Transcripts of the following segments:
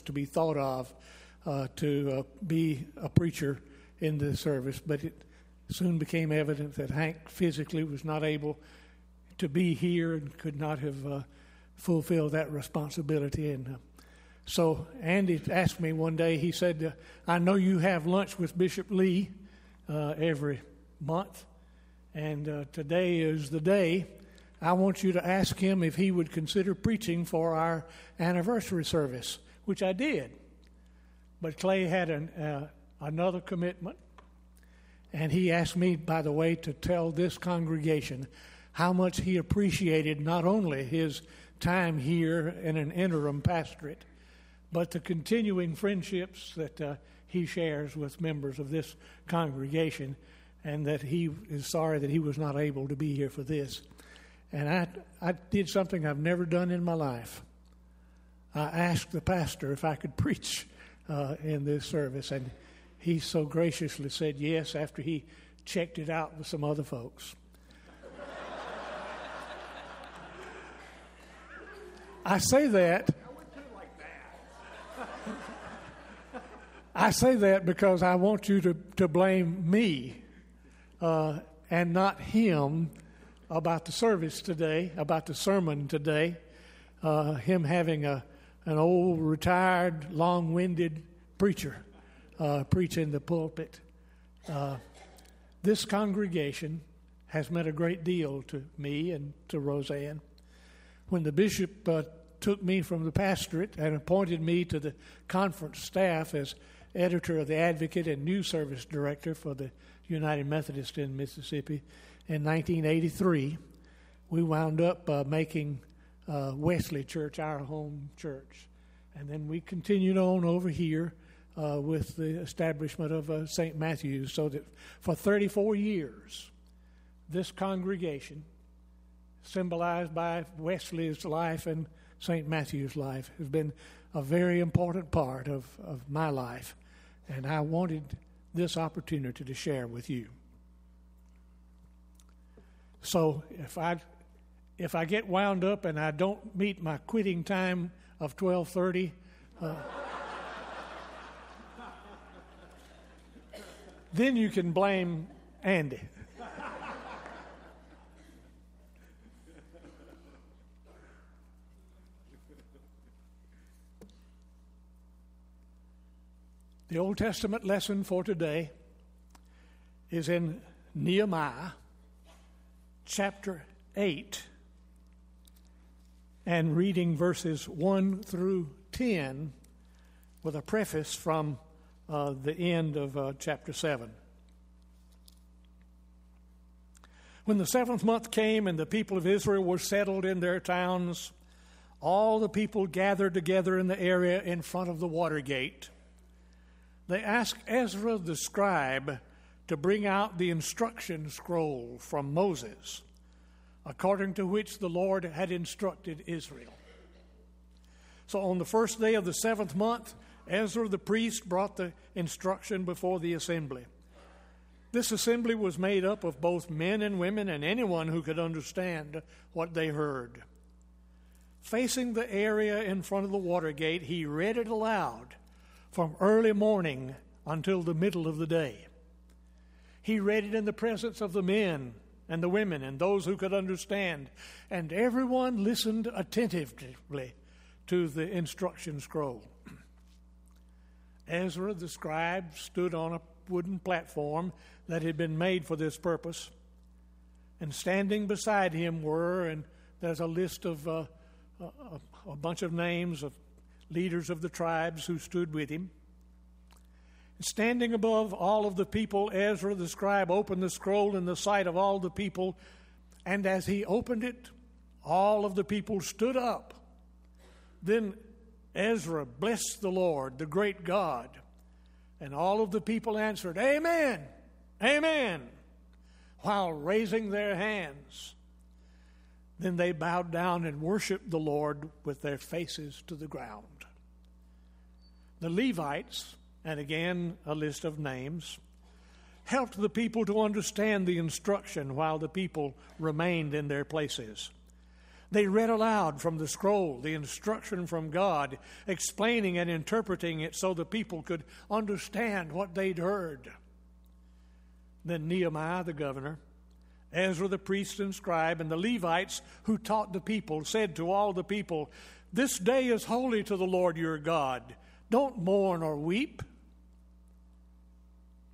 to be thought of uh, to uh, be a preacher in the service, but it soon became evident that Hank physically was not able to be here and could not have uh, fulfilled that responsibility. And uh, so Andy asked me one day, he said, uh, I know you have lunch with Bishop Lee uh, every month, and today is the day. I want you to ask him if he would consider preaching for our anniversary service, which I did. But Clay had an, uh, another commitment, and he asked me, by the way, to tell this congregation how much he appreciated not only his time here in an interim pastorate, but the continuing friendships that uh, he shares with members of this congregation, and that he is sorry that he was not able to be here for this. And I, I did something I've never done in my life. I asked the pastor if I could preach uh, in this service, and he so graciously said yes after he checked it out with some other folks. I say that. I say that because I want you to, to blame me uh, and not him about the service today, about the sermon today. Uh, him having a, an old, retired, long winded preacher uh, the pulpit. Uh, this congregation has meant a great deal to me and to Roseanne. When the bishop uh, took me from the pastorate and appointed me to the conference staff as editor of the Advocate and News Service Director for the United Methodist in Mississippi in 1983, we wound up uh, making uh, Wesley Church our home church. And then we continued on over here uh, with the establishment of uh, St. Matthew's, so that for 34 years, this congregation, symbolized by Wesley's life and St. Matthew's life, has been a very important part of, of my life. And I wanted this opportunity to share with you. So if I if I get wound up and I don't meet my quitting time of twelve thirty, uh, then you can blame Andy. The Old Testament lesson for today is in Nehemiah chapter 8 and reading verses 1 through 10 with a preface from uh, the end of uh, chapter 7. When the seventh month came and the people of Israel were settled in their towns, all the people gathered together in the area in front of the water gate they asked Ezra the scribe to bring out the instruction scroll from Moses, according to which the Lord had instructed Israel. So on the first day of the seventh month, Ezra the priest brought the instruction before the assembly. This assembly was made up of both men and women and anyone who could understand what they heard. Facing the area in front of the water gate, he read it aloud from early morning until the middle of the day. He read it in the presence of the men and the women and those who could understand, and everyone listened attentively to the instruction scroll. Ezra the scribe stood on a wooden platform that had been made for this purpose, and standing beside him were, and there's a list of uh, a, a bunch of names of leaders of the tribes who stood with him. Standing above all of the people, Ezra the scribe opened the scroll in the sight of all the people, and as he opened it, all of the people stood up. Then Ezra blessed the Lord, the great God, and all of the people answered, Amen, Amen, while raising their hands. Then they bowed down and worshiped the Lord with their faces to the ground. The Levites, and again a list of names, helped the people to understand the instruction while the people remained in their places. They read aloud from the scroll the instruction from God, explaining and interpreting it so the people could understand what they'd heard. Then Nehemiah the governor, Ezra the priest and scribe, and the Levites who taught the people said to all the people, This day is holy to the Lord your God. Don't mourn or weep.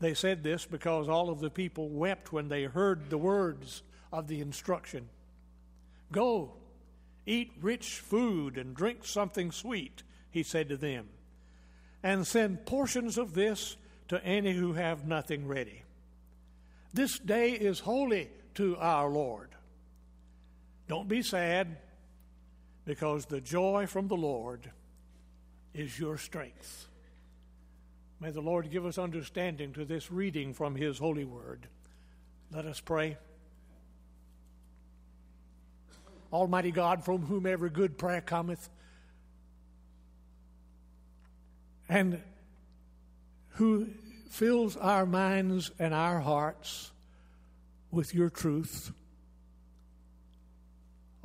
They said this because all of the people wept when they heard the words of the instruction. Go, eat rich food and drink something sweet, he said to them, and send portions of this to any who have nothing ready. This day is holy to our Lord. Don't be sad, because the joy from the Lord is your strength. May the Lord give us understanding to this reading from His holy word. Let us pray. Almighty God, from whom every good prayer cometh, and who fills our minds and our hearts with your truth.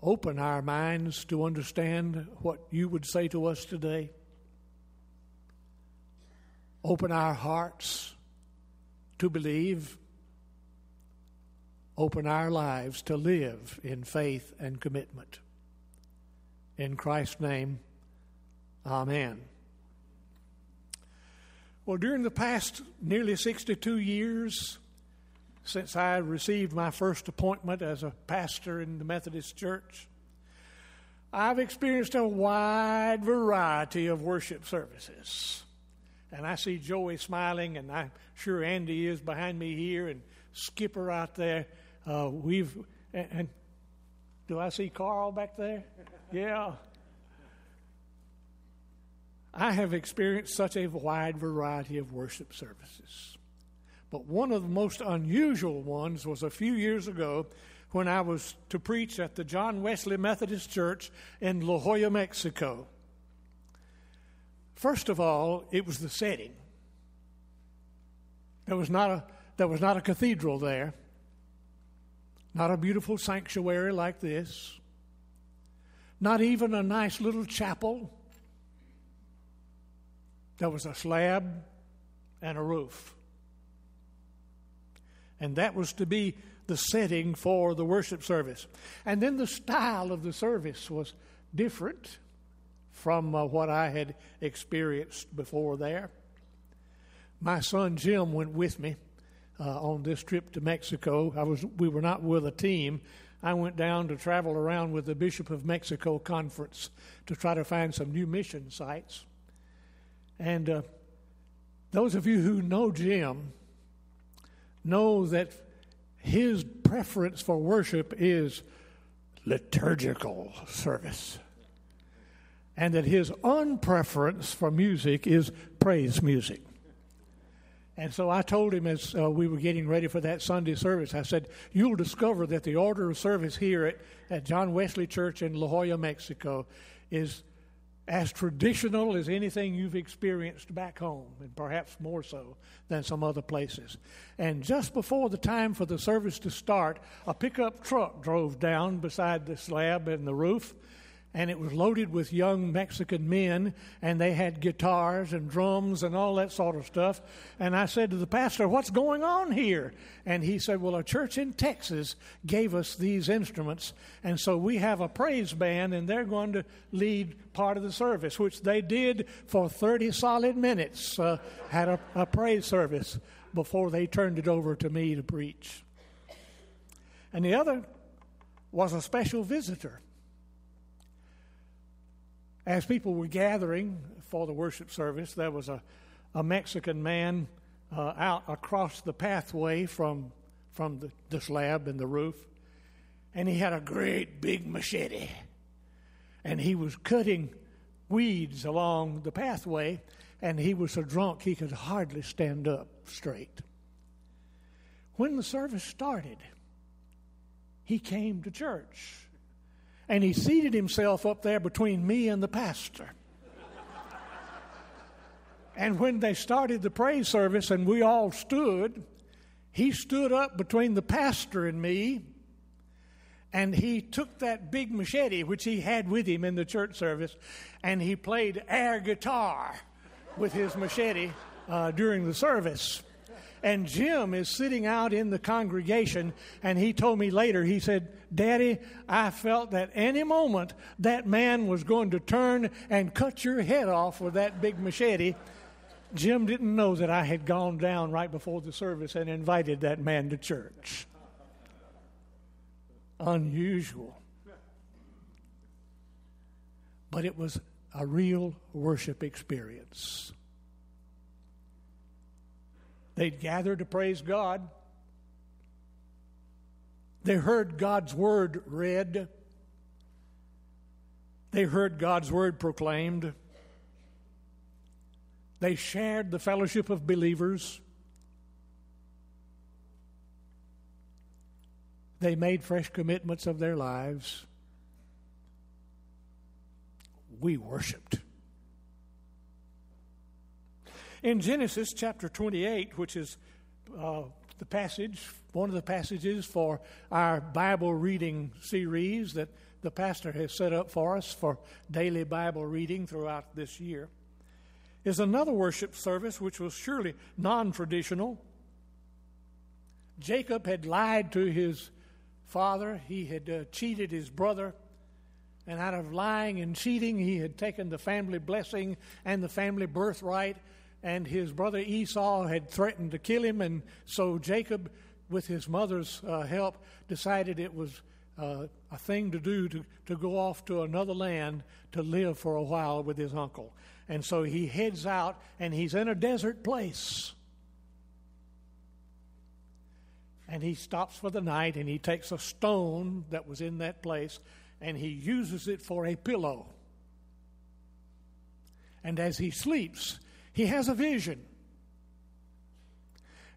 Open our minds to understand what you would say to us today. Open our hearts to believe. Open our lives to live in faith and commitment. In Christ's name, Amen. Well, during the past nearly 62 years since I received my first appointment as a pastor in the Methodist Church, I've experienced a wide variety of worship services. And I see Joey smiling, and I'm sure Andy is behind me here, and Skipper out there. Uh, we've and, and do I see Carl back there? Yeah. I have experienced such a wide variety of worship services. But one of the most unusual ones was a few years ago when I was to preach at the John Wesley Methodist Church in La Jolla, Mexico. First of all, it was the setting. There was not a, there was not a cathedral there, not a beautiful sanctuary like this, not even a nice little chapel. There was a slab and a roof. And that was to be the setting for the worship service. And then the style of the service was different from uh, what I had experienced before there. My son Jim went with me uh, on this trip to Mexico. I was we were not with a team. I went down to travel around with the Bishop of Mexico conference to try to find some new mission sites. And uh, those of you who know Jim know that his preference for worship is liturgical service and that his unpreference for music is praise music. And so I told him as uh, we were getting ready for that Sunday service, I said, You'll discover that the order of service here at, at John Wesley Church in La Jolla, Mexico, is as traditional as anything you've experienced back home, and perhaps more so than some other places. And just before the time for the service to start, a pickup truck drove down beside the slab and the roof and it was loaded with young Mexican men, and they had guitars and drums and all that sort of stuff. And I said to the pastor, What's going on here? And he said, Well, a church in Texas gave us these instruments, and so we have a praise band, and they're going to lead part of the service, which they did for 30 solid minutes, uh, had a, a praise service before they turned it over to me to preach. And the other was a special visitor as people were gathering for the worship service, there was a, a Mexican man uh, out across the pathway from, from the, the slab and the roof, and he had a great big machete. And he was cutting weeds along the pathway, and he was so drunk he could hardly stand up straight. When the service started, he came to church and he seated himself up there between me and the pastor. and when they started the praise service and we all stood, he stood up between the pastor and me and he took that big machete, which he had with him in the church service, and he played air guitar with his machete uh, during the service. And Jim is sitting out in the congregation, and he told me later, he said, Daddy, I felt that any moment that man was going to turn and cut your head off with that big machete. Jim didn't know that I had gone down right before the service and invited that man to church unusual. But it was a real worship experience. They'd gather to praise God. They heard God's word read. They heard God's word proclaimed. They shared the fellowship of believers. They made fresh commitments of their lives. We worshiped. In Genesis chapter 28, which is uh, the passage, one of the passages for our Bible reading series that the pastor has set up for us for daily Bible reading throughout this year, is another worship service which was surely non traditional. Jacob had lied to his father. He had uh, cheated his brother. And out of lying and cheating, he had taken the family blessing and the family birthright. And his brother Esau had threatened to kill him. And so Jacob, with his mother's uh, help, decided it was uh, a thing to do to, to go off to another land to live for a while with his uncle. And so he heads out and he's in a desert place. and he stops for the night and he takes a stone that was in that place and he uses it for a pillow. And as he sleeps, he has a vision.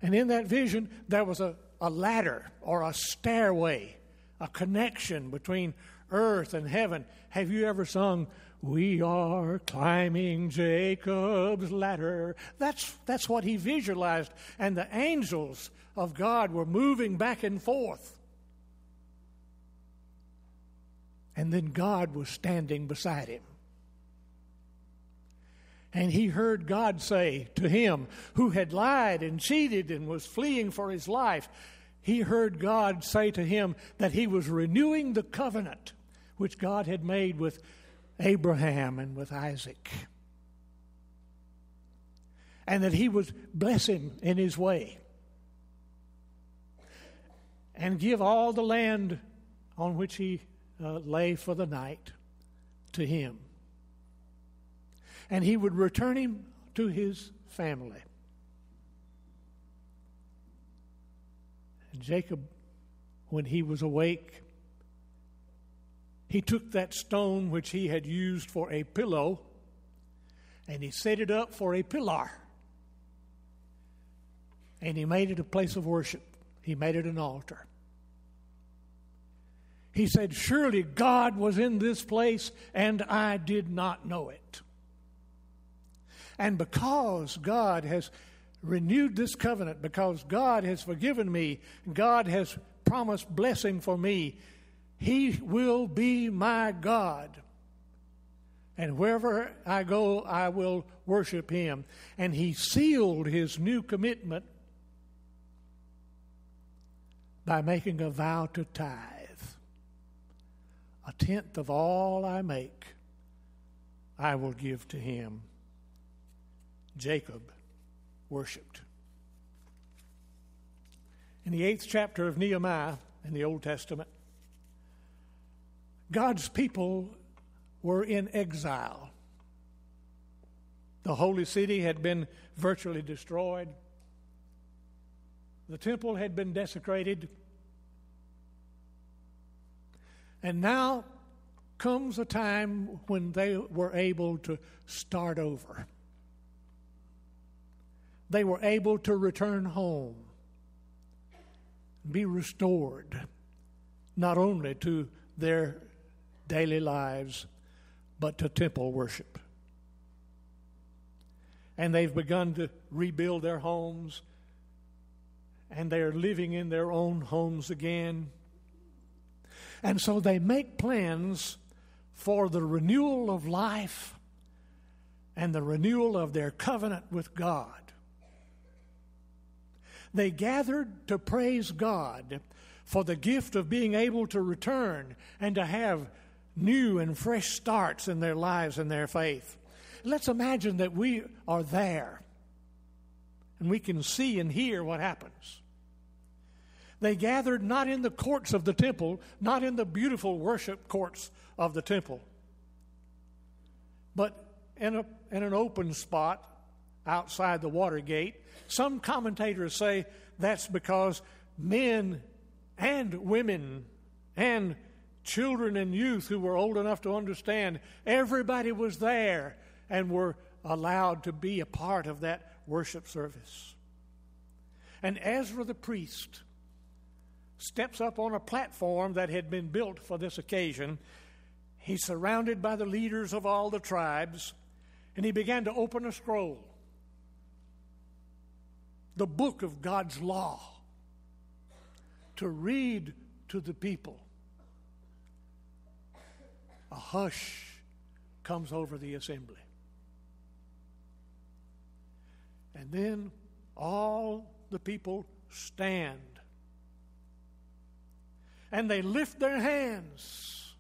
And in that vision, there was a, a ladder or a stairway, a connection between earth and heaven. Have you ever sung, We are climbing Jacob's ladder? That's, that's what he visualized. And the angels of God were moving back and forth. And then God was standing beside him. And he heard God say to him, who had lied and cheated and was fleeing for his life, he heard God say to him that he was renewing the covenant which God had made with Abraham and with Isaac. And that he was bless him in his way and give all the land on which he uh, lay for the night to him. And he would return him to his family. And Jacob, when he was awake, he took that stone which he had used for a pillow and he set it up for a pillar. And he made it a place of worship. He made it an altar. He said, Surely God was in this place and I did not know it. And because God has renewed this covenant, because God has forgiven me, God has promised blessing for me, He will be my God. And wherever I go, I will worship Him. And He sealed His new commitment by making a vow to tithe. A tenth of all I make, I will give to him. Jacob worshiped. In the eighth chapter of Nehemiah in the Old Testament, God's people were in exile. The holy city had been virtually destroyed. The temple had been desecrated. And now comes a time when they were able to start over. They were able to return home, be restored, not only to their daily lives, but to temple worship. And they've begun to rebuild their homes and they are living in their own homes again. And so they make plans for the renewal of life and the renewal of their covenant with God. They gathered to praise God for the gift of being able to return and to have new and fresh starts in their lives and their faith. Let's imagine that we are there and we can see and hear what happens. They gathered not in the courts of the temple, not in the beautiful worship courts of the temple, but in, a, in an open spot outside the water gate. Some commentators say that's because men and women and children and youth who were old enough to understand, everybody was there and were allowed to be a part of that worship service. And Ezra the priest steps up on a platform that had been built for this occasion. He's surrounded by the leaders of all the tribes, and he began to open a scroll the book of God's law to read to the people. A hush comes over the assembly. And then all the people stand. And they lift their hands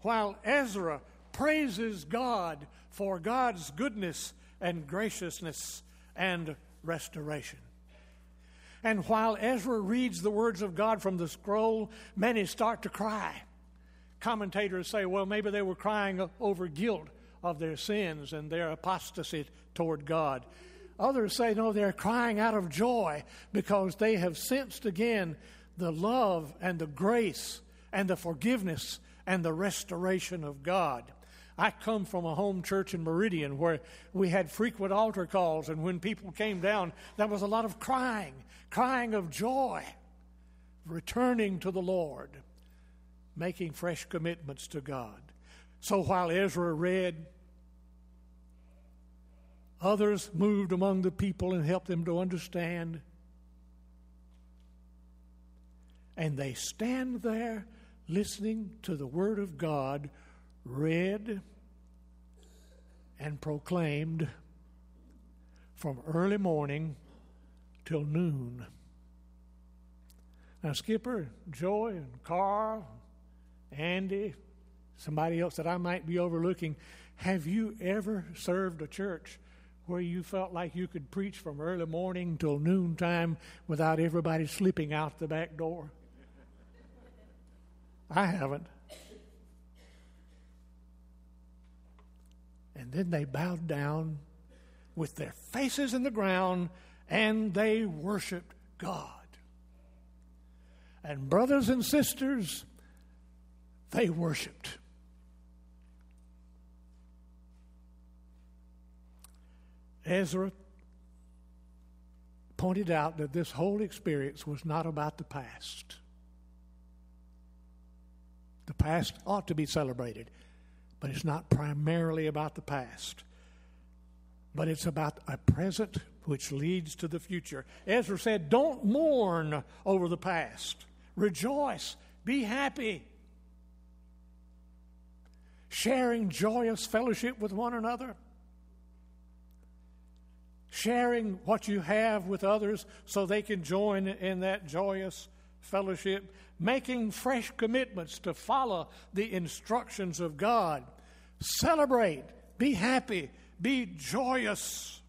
while Ezra praises God for God's goodness and graciousness and restoration. And while Ezra reads the words of God from the scroll, many start to cry. Commentators say, well, maybe they were crying over guilt of their sins and their apostasy toward God. Others say, no, they're crying out of joy because they have sensed again the love and the grace and the forgiveness and the restoration of God. I come from a home church in Meridian where we had frequent altar calls, and when people came down, there was a lot of crying, crying of joy, returning to the Lord, making fresh commitments to God. So while Ezra read, others moved among the people and helped them to understand. And they stand there listening to the Word of God read and proclaimed from early morning till noon. Now, Skipper, Joy, and Carl, Andy, somebody else that I might be overlooking, have you ever served a church where you felt like you could preach from early morning till noontime without everybody slipping out the back door? I haven't. And then they bowed down with their faces in the ground and they worshiped God. And brothers and sisters, they worshiped. Ezra pointed out that this whole experience was not about the past. The past ought to be celebrated but it's not primarily about the past, but it's about a present which leads to the future. Ezra said, Don't mourn over the past, rejoice, be happy. Sharing joyous fellowship with one another, sharing what you have with others so they can join in that joyous fellowship, making fresh commitments to follow the instructions of God Celebrate, be happy, be joyous.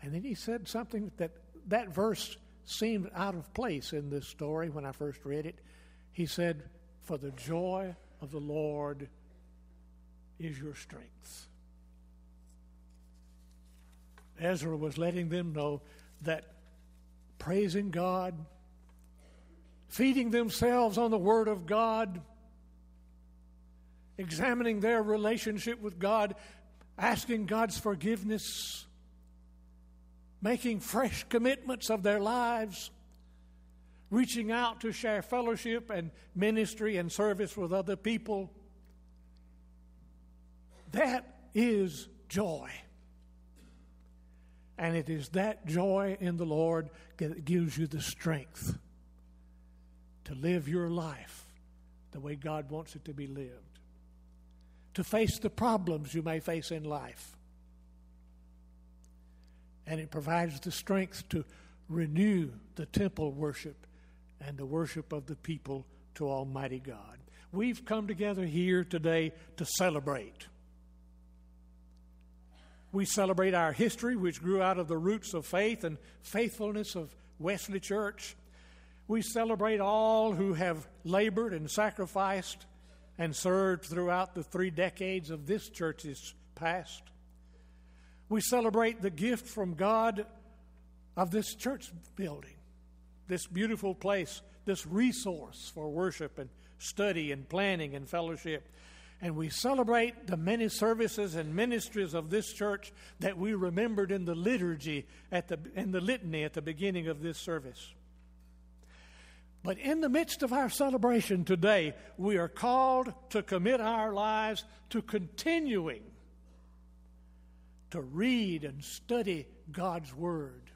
And then he said something that that verse seemed out of place in this story when I first read it. He said, For the joy of the Lord is your strength. Ezra was letting them know that praising God, feeding themselves on the Word of God, examining their relationship with God, asking God's forgiveness, making fresh commitments of their lives, reaching out to share fellowship and ministry and service with other people. That is joy. And it is that joy in the Lord that gives you the strength to live your life the way God wants it to be lived, to face the problems you may face in life. And it provides the strength to renew the temple worship and the worship of the people to Almighty God. We've come together here today to celebrate. We celebrate our history, which grew out of the roots of faith and faithfulness of Wesley Church. We celebrate all who have labored and sacrificed and served throughout the three decades of this church's past. We celebrate the gift from God of this church building, this beautiful place, this resource for worship and study and planning and fellowship. And we celebrate the many services and ministries of this church that we remembered in the liturgy at the in the litany at the beginning of this service. But in the midst of our celebration today, we are called to commit our lives to continuing to read and study God's Word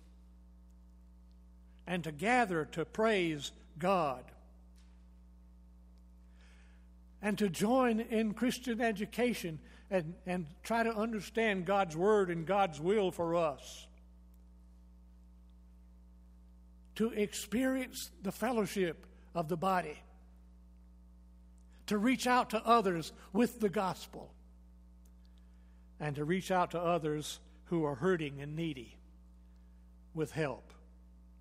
and to gather to praise God and to join in Christian education and, and try to understand God's Word and God's will for us. To experience the fellowship of the body. To reach out to others with the gospel. And to reach out to others who are hurting and needy with help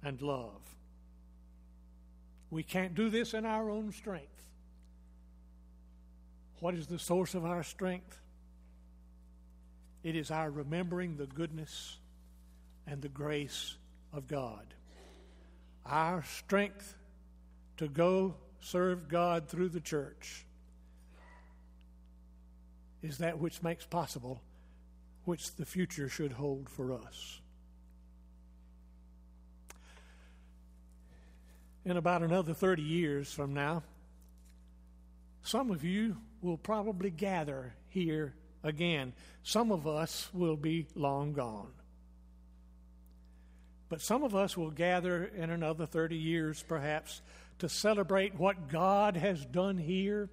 and love. We can't do this in our own strength. What is the source of our strength? It is our remembering the goodness and the grace of God. Our strength to go serve God through the church is that which makes possible which the future should hold for us. In about another 30 years from now, some of you will probably gather here again. Some of us will be long gone. But some of us will gather in another 30 years, perhaps, to celebrate what God has done here,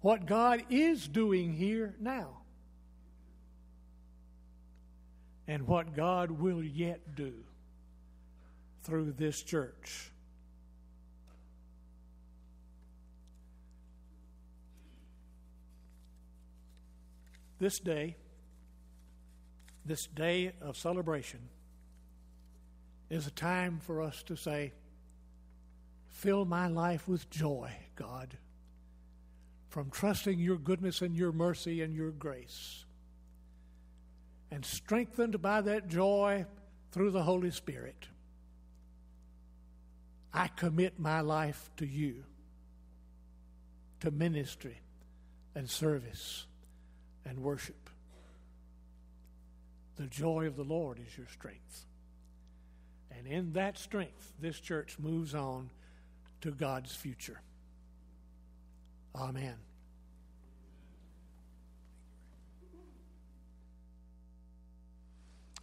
what God is doing here now, and what God will yet do through this church. This day, this day of celebration, is a time for us to say, Fill my life with joy, God, from trusting your goodness and your mercy and your grace. And strengthened by that joy through the Holy Spirit, I commit my life to you, to ministry and service and worship. The joy of the Lord is your strength. And in that strength, this church moves on to God's future. Amen.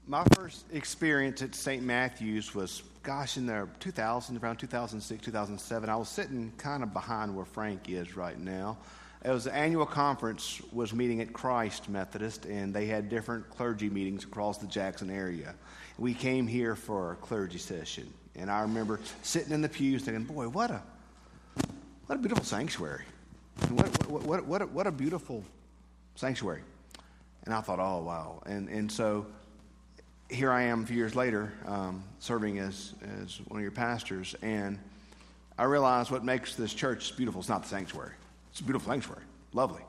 My first experience at St. Matthew's was, gosh, in the 2000, around 2006, 2007. I was sitting kind of behind where Frank is right now. It was the annual conference was meeting at Christ Methodist, and they had different clergy meetings across the Jackson area. We came here for a clergy session, and I remember sitting in the pews thinking, "Boy, what a what a beautiful sanctuary! What what what what a, what a beautiful sanctuary!" And I thought, "Oh wow!" And and so here I am a few years later, um, serving as as one of your pastors, and I realize what makes this church beautiful is not the sanctuary. It's a beautiful sanctuary, lovely.